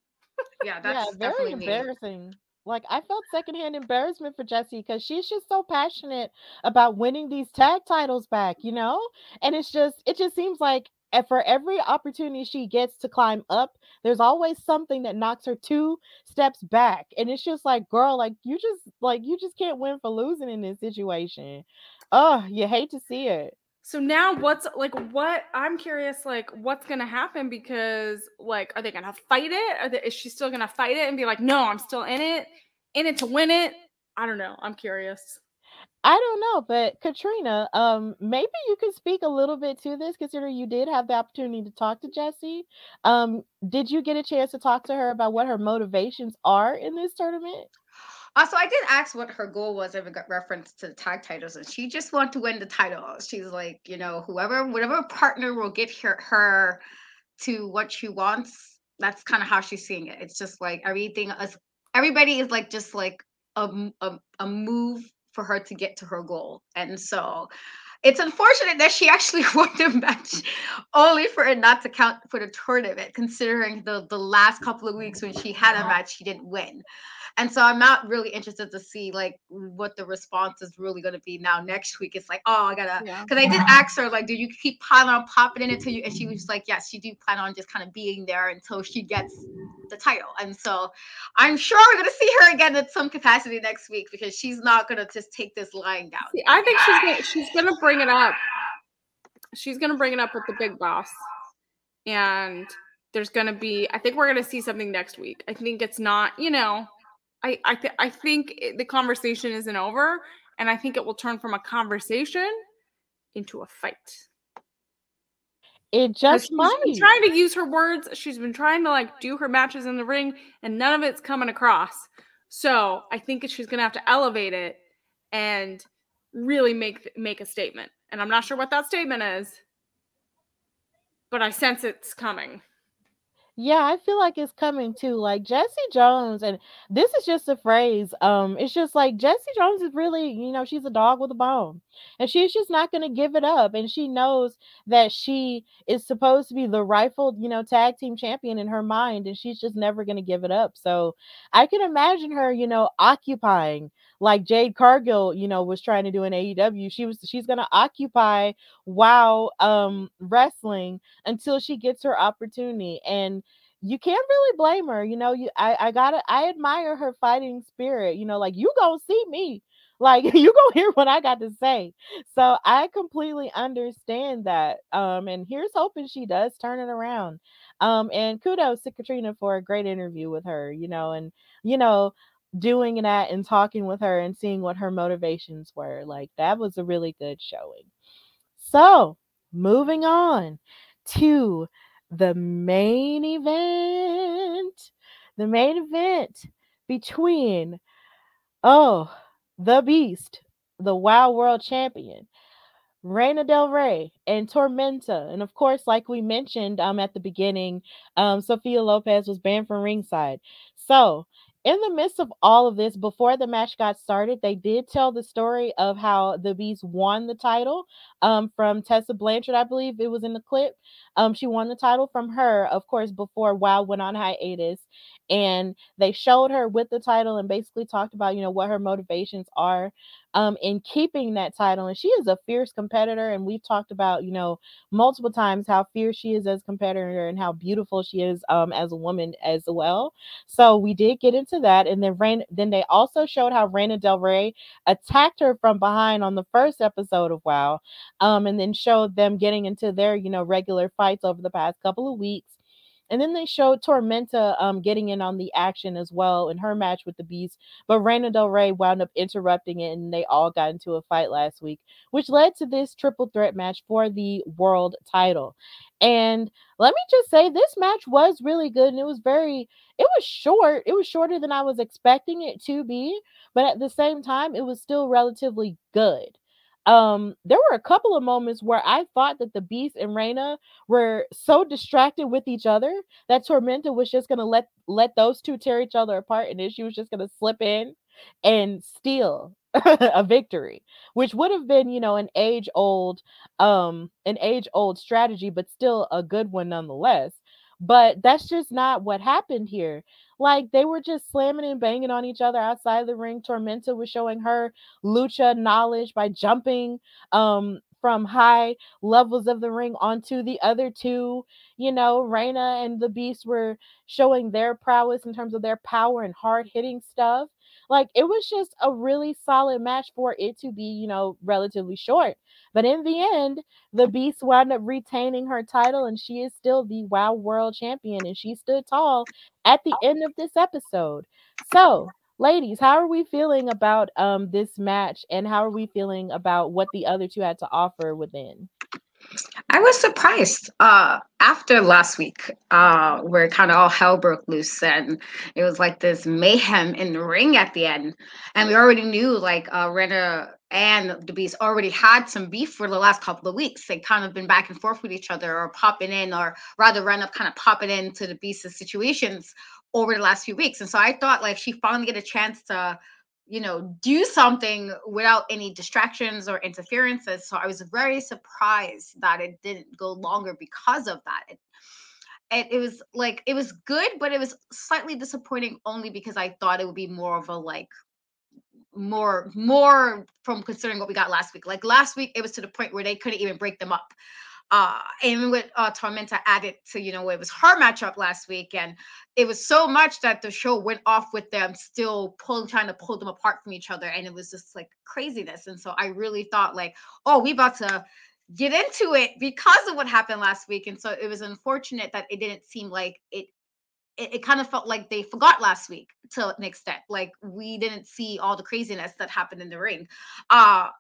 Yeah, yeah, that's very definitely me. embarrassing. Like I felt secondhand embarrassment for Jessie because she's just so passionate about winning these tag titles back, you know? And it's just it just seems like and for every opportunity she gets to climb up, there's always something that knocks her two steps back. And it's just like, girl, like you just like you just can't win for losing in this situation. Oh, you hate to see it. So now what's like what I'm curious like what's going to happen because like are they going to fight it? They, is she still going to fight it and be like no, I'm still in it, in it to win it? I don't know. I'm curious. I don't know, but Katrina, um, maybe you could speak a little bit to this, considering you did have the opportunity to talk to Jessie. Um, did you get a chance to talk to her about what her motivations are in this tournament? Also, I did ask what her goal was in reference to the tag titles, and she just wanted to win the title. She's like, you know, whoever, whatever partner will get her her to what she wants. That's kind of how she's seeing it. It's just like everything everybody is like just like a a move for her to get to her goal, and so it's unfortunate that she actually [laughs] won the match only for it not to count for the tournament, considering the the last couple of weeks when she had a uh-huh. match she didn't win. And so I'm not really interested to see like what the response is really going to be now next week. It's like, oh, I gotta, Yeah. because I did [laughs] ask her like, do you keep planning on popping in until you? And she was like, yes, she do plan on just kind of being there until she gets the title. And so I'm sure we're gonna see her again in some capacity next week because she's not gonna just take this lying down. See, I think she's gonna, she's going to bring it up. She's going to bring it up with the big boss. And there's going to be I think we're going to see something next week. I think it's not, you know, I I th- I think it, the conversation isn't over and I think it will turn from a conversation into a fight. It just she's been trying to use her words. She's been trying to like do her matches in the ring, and none of it's coming across. So I think she's gonna have to elevate it and really make make a statement. And I'm not sure what that statement is, but I sense it's coming. Yeah, I feel like it's coming too. Like Jessie Jones, and this is just a phrase. Um, it's just like Jessie Jones is really, you know, she's a dog with a bone, and she's just not gonna give it up. And she knows that she is supposed to be the rightful, you know, tag team champion in her mind, and she's just never gonna give it up. So I can imagine her, you know, occupying like Jade Cargill, you know, was trying to do in AEW. She was she's gonna occupy WoW um wrestling until she gets her opportunity. And you can't really blame her. You know, you I, I gotta I admire her fighting spirit. You know, like you gonna see me. [laughs] Like [laughs] you gonna hear what I got to say. So I completely understand that. Um, and here's hoping she does turn it around. Um, and kudos to Katrina for a great interview with her, you know, and you know, doing that and talking with her and seeing what her motivations were. Like that was a really good showing. So, moving on to the main event. The main event between oh, the beast, the WoW World Champion, Reina Del Rey and Tormenta. And of course, like we mentioned um at the beginning, um Sophia Lopez was banned from ringside. So in the midst of all of this, before the match got started, they did tell the story of how the Beast won the title um, from Tessa Blanchard, I believe it was in the clip. Um, she won the title from her, of course, before WoW went on hiatus. And they showed her with the title and basically talked about, you know, what her motivations are um, in keeping that title. And she is a fierce competitor. And we've talked about, you know, multiple times how fierce she is as a competitor and how beautiful she is um, as a woman as well. So we did get into that. And then Rain, then they also showed how Reina Del Rey attacked her from behind on the first episode of WoW. Um, and then showed them getting into their, you know, regular fights over the past couple of weeks. And then they showed Tormenta um, getting in on the action as well in her match with the Beast. But Reina Del Rey wound up interrupting it, and they all got into a fight last week, which led to this triple threat match for the world title. And let me just say, this match was really good, and it was very, it was short. It was shorter than I was expecting it to be, but at the same time, it was still relatively good um there were a couple of moments where i thought that the beast and Reina were so distracted with each other that tormenta was just gonna let let those two tear each other apart and then she was just gonna slip in and steal [laughs] a victory which would have been you know an age old um an age old strategy but still a good one nonetheless. But that's just not what happened here like they were just slamming and banging on each other outside the ring. Tormenta was showing her lucha knowledge by jumping um from high levels of the ring onto the other two. You know, Reina and the Beast were showing their prowess in terms of their power and hard hitting stuff. Like it was just a really solid match for it to be, you know, relatively short. But in the end, the Beast wound up retaining her title and she is still the WoW World Champion and she stood tall at the end of this episode. So, ladies, how are we feeling about um this match and how are we feeling about what the other two had to offer within? I was surprised uh, after last week, uh, where kind of all hell broke loose, and it was like this mayhem in the ring at the end. And we already knew, like, uh, Reina and the Beast already had some beef for the last couple of weeks. They kind of been back and forth with each other, or popping in, or rather, Reina kind of popping into the Beast's situations over the last few weeks. And so I thought, like, she finally get a chance to you know, do something without any distractions or interferences. So I was very surprised that it didn't go longer because of that. It, it, it was like it was good, but it was slightly disappointing only because I thought it would be more of a like more more from considering what we got last week. Like last week, it was to the point where they couldn't even break them up uh, and with uh, Tormenta added to, you know, it was her matchup last week. And it was so much that the show went off with them still pulling, trying to pull them apart from each other. And it was just like craziness. And so I really thought, like, oh, we about to get into it because of what happened last week. And so it was unfortunate that it didn't seem like it it, it, kind of felt like they forgot last week to an extent. Like we didn't see all the craziness that happened in the ring. Uh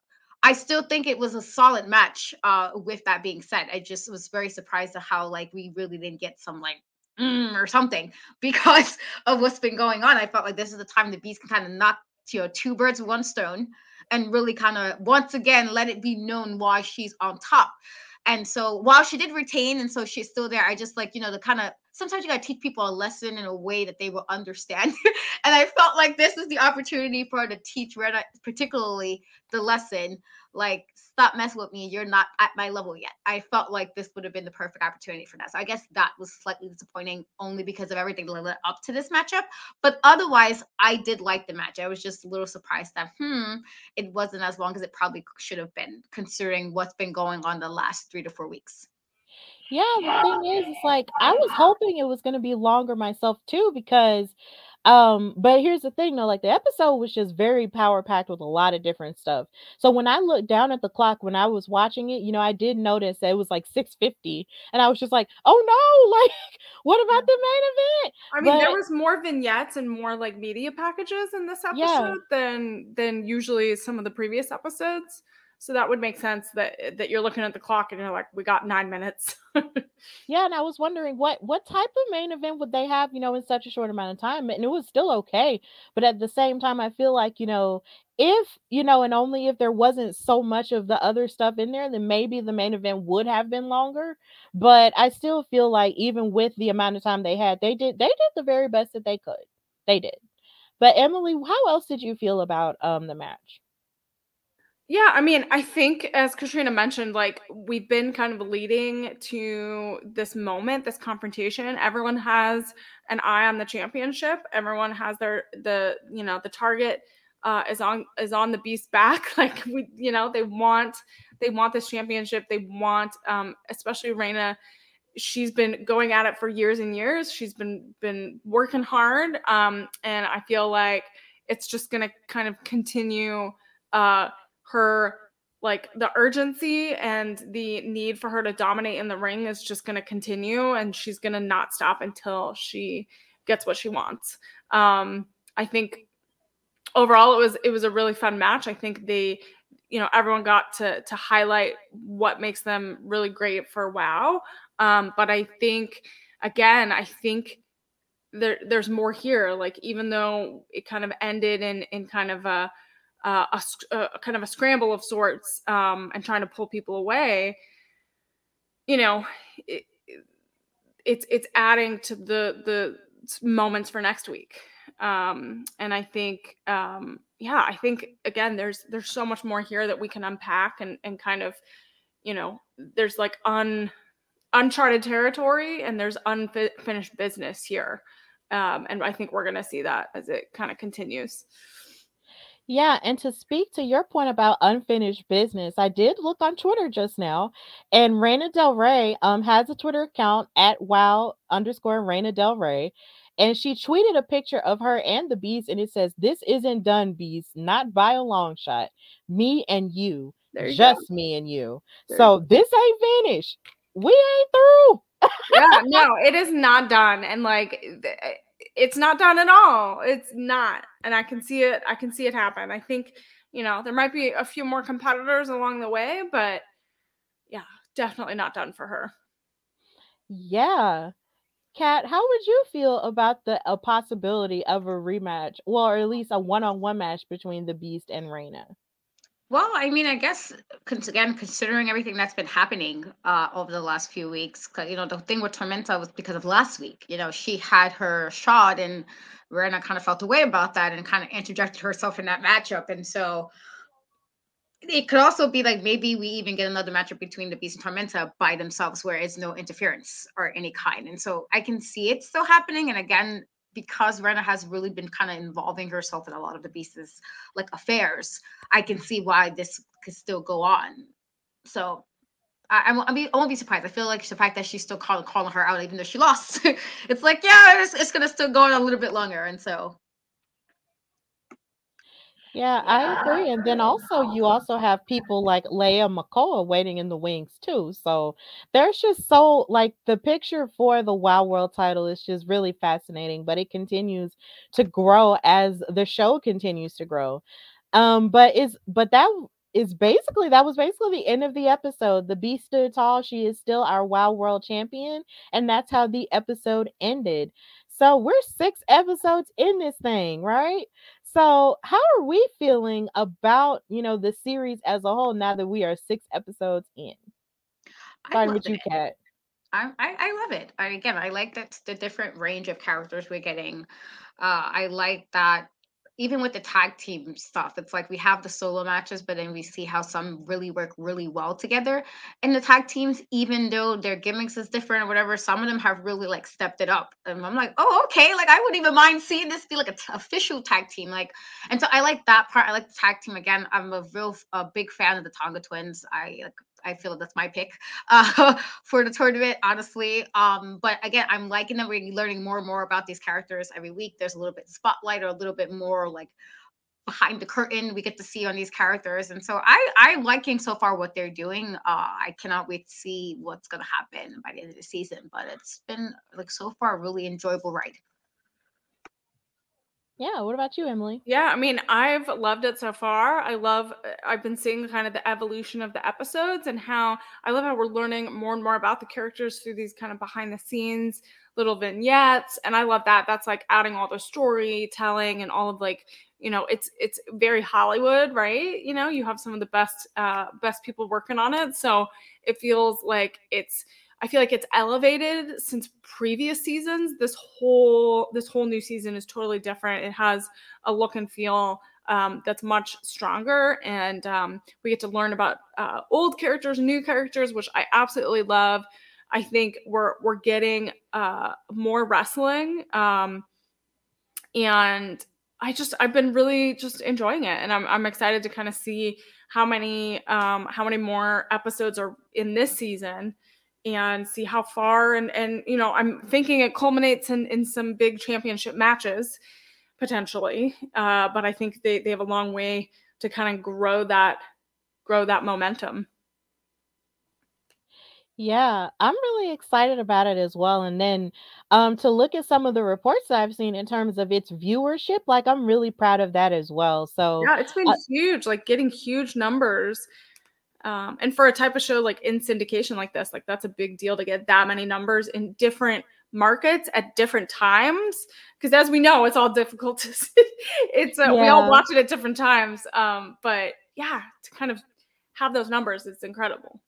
I still think it was a solid match. Uh, with that being said, I just was very surprised at how like we really didn't get some like mm, or something [laughs] because of what's been going on. I felt like this is the time the beast can kind of knock you know two birds with one stone and really kind of once again let it be known why she's on top. And so while she did retain, and so she's still there, I just like, you know, the kind of sometimes you gotta teach people a lesson in a way that they will understand. [laughs] and I felt like this is the opportunity for her to teach Rena, particularly the lesson, like stop messing with me. You're not at my level yet. I felt like this would have been the perfect opportunity for that. So I guess that was slightly disappointing only because of everything that led up to this matchup. But otherwise, I did like the match. I was just a little surprised that hmm, it wasn't as long as it probably should have been, considering what's been going on the last three to four weeks. Yeah, the thing is, it's like I was hoping it was going to be longer myself too, because um, but here's the thing though, like the episode was just very power packed with a lot of different stuff. So when I looked down at the clock when I was watching it, you know, I did notice that it was like 6:50, and I was just like, oh no, [laughs] like what about the main event? I mean, But there was more vignettes and more like media packages in this episode Yeah. than than usually some of the previous episodes. So that would make sense that that you're looking at the clock and you're like, we got nine minutes. [laughs] Yeah, and I was wondering what what type of main event would they have, you know, in such a short amount of time, and it was still okay. But at the same time, I feel like, you know, if, you know, and only if there wasn't so much of the other stuff in there, then maybe the main event would have been longer. But I still feel like even with the amount of time they had, they did they did the very best that they could. They did. But Emily, how else did you feel about um the match? Yeah, I mean, I think as Katrina mentioned, like we've been kind of leading to this moment, this confrontation. Everyone has an eye on the championship. Everyone has their the you know the target uh, is on is on the beast back. [laughs] Like we you know they want they want this championship. They want um, especially Reina. She's been going at it for years and years. She's been been working hard, um, and I feel like it's just gonna kind of continue. Uh, her like the urgency and the need for her to dominate in the ring is just going to continue and she's going to not stop until she gets what she wants. Um i think overall it was it was a really fun match. I think they you know everyone got to to highlight what makes them really great for wow. Um but i think again i think there there's more here. Like even though it kind of ended in in kind of a uh, a, a kind of a scramble of sorts um, and trying to pull people away you know it, it's it's adding to the the moments for next week. Um and i think um yeah i think again there's there's so much more here that we can unpack and and kind of you know there's like un uncharted territory and there's unfinished business here. Um and i think we're going to see that as it kind of continues Yeah, and to speak to your point about unfinished business, I did look on Twitter just now, and Reina Del Rey um has a Twitter account at wow underscore Reina Del Rey, and she tweeted a picture of her and the beast, and it says, "This isn't done, beast, not by a long shot. Me and you, you go just me and you. There you So this ain't finished. We ain't through." yeah, [laughs] no, it is not done. And like th- eh, it's not done at all. It's not. And I can see it, I can see it happen. I think, you know, there might be a few more competitors along the way, but yeah, definitely not done for her. Yeah. Kat, how would you feel about the a possibility of a rematch, well, or at least a one-on-one match between the Beast and Reina? Well, I mean, I guess again, considering everything that's been happening uh, over the last few weeks, you know, the thing with Tormenta was because of last week. You know, she had her shot, and Rena kind of felt away about that, and kind of interjected herself in that matchup. And so it could also be like maybe we even get another matchup between the Beast and Tormenta by themselves, where it's no interference or any kind. And so I can see it still happening. And again, because Rena has really been kind of involving herself in a lot of the Beast's like affairs, I can see why this could still go on. So I, I, won't- mean, I won't be surprised. I feel like the fact that she's still calling calling her out, even though she lost, [laughs] it's like yeah, it's, it's gonna still go on a little bit longer. And so Yeah, I agree. And then also you also have people like Leia Makoa waiting in the wings too. So there's just so like the picture for the Wow World title is just really fascinating, but it continues to grow as the show continues to grow. Um, but is but that is basically that was basically the end of the episode. The beast stood tall. She is still our Wow World champion, and that's how the episode ended. So we're six episodes in this thing, right? So, how are we feeling about you know the series as a whole now that we are six episodes in? Starting with you, it. Kat. I, I I love it. I, again, I like that the different range of characters we're getting. Uh, I like that even with the tag team stuff, it's like we have the solo matches, but then we see how some really work really well together And the tag teams, even though their gimmicks is different or whatever. Some of them have really like stepped it up, and I'm like, oh, okay, like I wouldn't even mind seeing this be like an official tag team, like. And so I like that part. I like the tag team again. I'm a real a big fan of the Tonga Twins. I like. I feel that's my pick uh, [laughs] for the tournament, honestly. Um, but again, I'm liking that we're learning more and more about these characters every week. There's a little bit spotlight or a little bit more like behind the curtain we get to see on these characters and so i i'm liking so far what they're doing uh i cannot wait to see what's going to happen by the end of the season but it's been like so far a really enjoyable ride Yeah. What about you, Emily? Yeah, I mean, I've loved it so far. I love, uh, I've been seeing kind of the evolution of the episodes and how I love how we're learning more and more about the characters through these kind of behind the scenes little vignettes. And I love that. That's like adding all the storytelling and all of like, you know, it's it's very Hollywood, right? You know, you have some of the best uh best people working on it. So it feels like it's I feel like it's elevated since previous seasons. This whole this whole new season is totally different. It has a look and feel um, that's much stronger, and um, we get to learn about uh, old characters, new characters, which I absolutely love. I think we're we're getting uh, more wrestling, um, and I just I've been really just enjoying it, and I'm I'm excited to kind of see how many um, how many more episodes are in this season and see how far and and you know i'm thinking it culminates in in some big championship matches potentially uh but i think they they have a long way to kind of grow that grow that momentum Yeah, I'm really excited about it as well. And then um, to look at some of the reports that I've seen in terms of its viewership, like I'm really proud of that as well. So, yeah it's been uh, huge like getting huge numbers um and for a type of show like in syndication like this like that's a big deal to get that many numbers in different markets at different times. Because as we know it's all difficult to see. [laughs] it's uh, we all watch it at different times. Um but yeah to kind of have those numbers it's incredible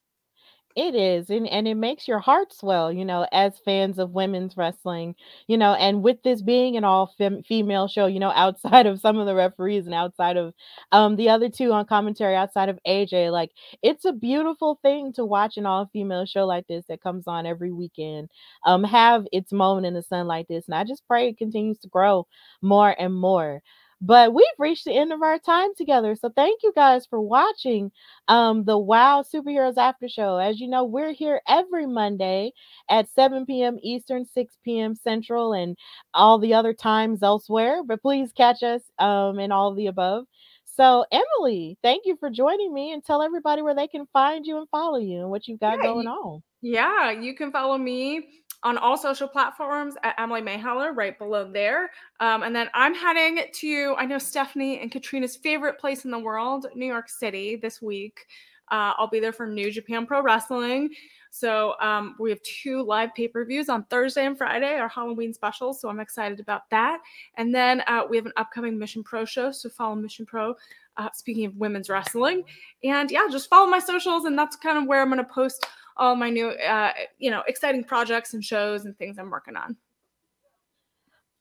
It is, and and it makes your heart swell, you know, as fans of women's wrestling, you know, and with this being an all fem- female show, you know, outside of some of the referees and outside of um the other two on commentary, outside of AJ, like it's a beautiful thing to watch an all female show like this that comes on every weekend, um, have its moment in the sun like this, and I just pray it continues to grow more and more. But we've reached the end of our time together. So thank you guys for watching um, the Wow Superheroes After Show. As you know, we're here every Monday at 7 p.m. Eastern, 6 p.m. Central, and all the other times elsewhere. But please catch us um, in all the above. So, Emily, thank you for joining me and tell everybody where they can find you and follow you and what you've got Yeah, going on. Yeah, you can follow me on all social platforms at Emily Mae Heller, right below there. Um, and then I'm heading to, I know Stephanie and Katrina's favorite place in the world, New York City, this week. Uh, I'll be there for New Japan Pro Wrestling. So um, we have two live pay per views on Thursday and Friday, our Halloween specials. So I'm excited about that. And then uh, we have an upcoming Mission Pro show. So follow Mission Pro. Uh, speaking of women's wrestling, and yeah, just follow my socials, and that's kind of where I'm going to post all my new uh you know exciting projects and shows and things i'm working on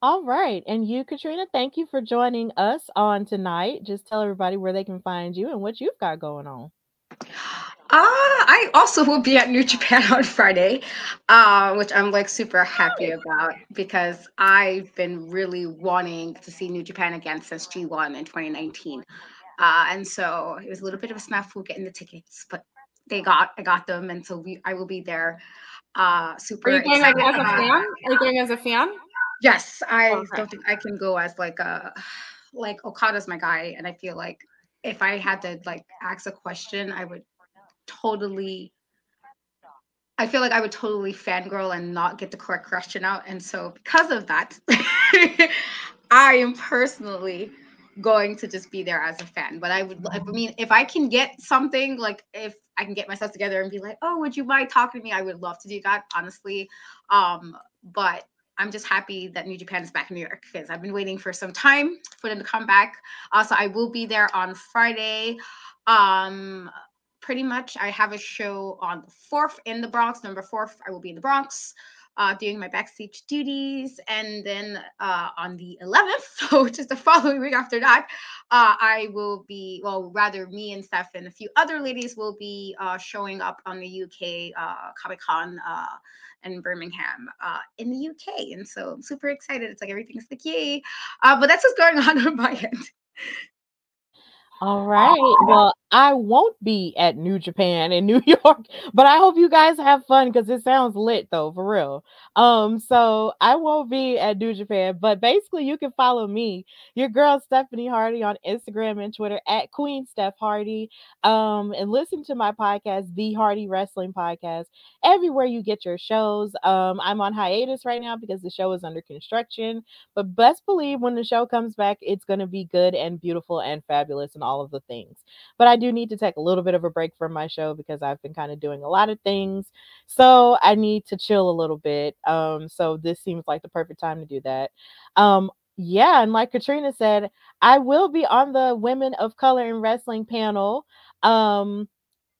All right. And you, Katrina, thank you for joining us on tonight. Just tell everybody where they can find you and what you've got going on. Uh, I also will be at New Japan [laughs] on Friday, uh, which I'm like super happy about because I've been really wanting to see New Japan again since G1 in 2019. Uh, and so it was a little bit of a snafu getting the tickets, but they got I got them, and so we I will be there. Uh, super are you going like, excited as a fan are you going as a fan Yes, I Okay. don't think I can go as like a like Okada's my guy, and I feel like if I had to like ask a question, I would totally. I feel like I would totally fangirl and not get the correct question out, and so because of that, [laughs] I am personally going to just be there as a fan. But I would, I mean, if I can get something like if I can get myself together and be like, oh, would you mind talking to me? I would love to do that, honestly. Um, but I'm just happy that New Japan is back in New York because I've been waiting for some time for them to come back. Also, I will be there on Friday. Um, pretty much, I have a show on the fourth in the Bronx. Number fourth, I will be in the Bronx uh, doing my backstage duties. And then uh, on the 11th, [laughs] so just the following week after that, uh, I will be, well, rather me and Steph and a few other ladies will be uh, showing up on the UK uh, Comic Con uh, in Birmingham in the UK. And so I'm super excited. It's like everything's like, yay. But that's what's going [laughs] on on my end. All right. Well, I won't be at New Japan in [laughs] New York, but I hope you guys have fun because it sounds lit though, for real. Um, so I won't be at New Japan, but basically you can follow me, your girl Stephanie Hardy on Instagram and Twitter at Queen Steph Hardy. Um, and listen to my podcast, The Hardy Wrestling Podcast, everywhere you get your shows. Um, I'm on hiatus right now because the show is under construction, but best believe when the show comes back, it's gonna be good and beautiful and fabulous and all of the things. But I do need to take a little bit of a break from my show because I've been kind of doing a lot of things. So I need to chill a little bit. Um, so this seems like the perfect time to do that. Um, yeah, and like Katrina said, I will be on the Women of Color in Wrestling panel um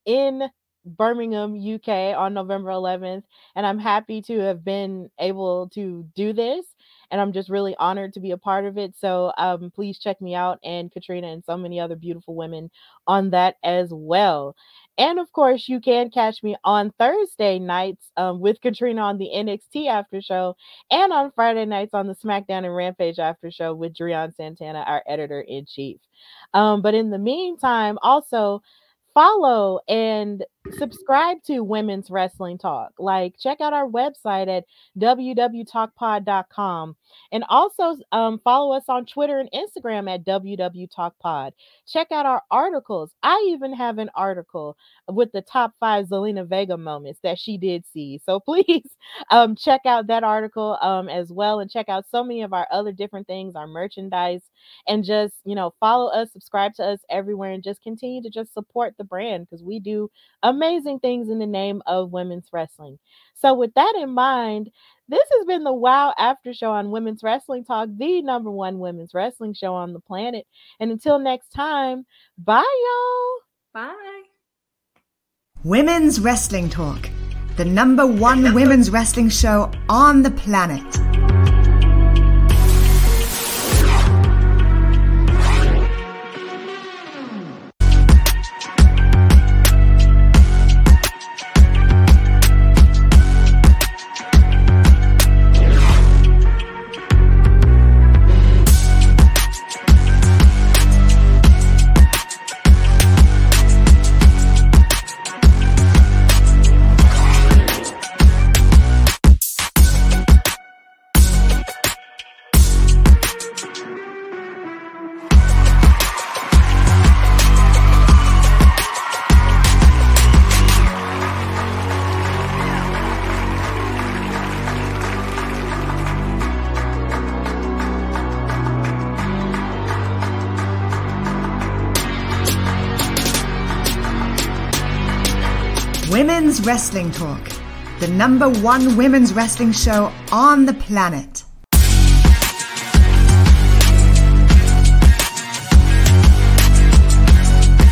in Birmingham, UK on November 11th. And I'm happy to have been able to do this and I'm just really honored to be a part of it. So um, please check me out and Katrina and so many other beautiful women on that as well. And of course, you can catch me on Thursday nights um, with Katrina on the NXT after show and on Friday nights on the SmackDown and Rampage after show with Drian Santana, our editor in chief. Um, but in the meantime, also follow and subscribe to Women's Wrestling Talk. Like, check out our website at www.talkpod.com. And also um, follow us on Twitter and Instagram at www.talkpod. Check out our articles. I even have an article with the top five Zelina Vega moments that she did see. So [laughs] please um, check out that article um, as well and check out so many of our other different things, our merchandise, and just, you know, follow us, subscribe to us everywhere, and just continue to just support the brand because we do amazing things in the name of women's wrestling. So, with that in mind, this has been the Wow After Show on Women's Wrestling Talk, the number one women's wrestling show on the planet. And until next time, bye, y'all. Bye. Women's Wrestling Talk, the number one women's wrestling show on the planet. Number one women's wrestling show on the planet.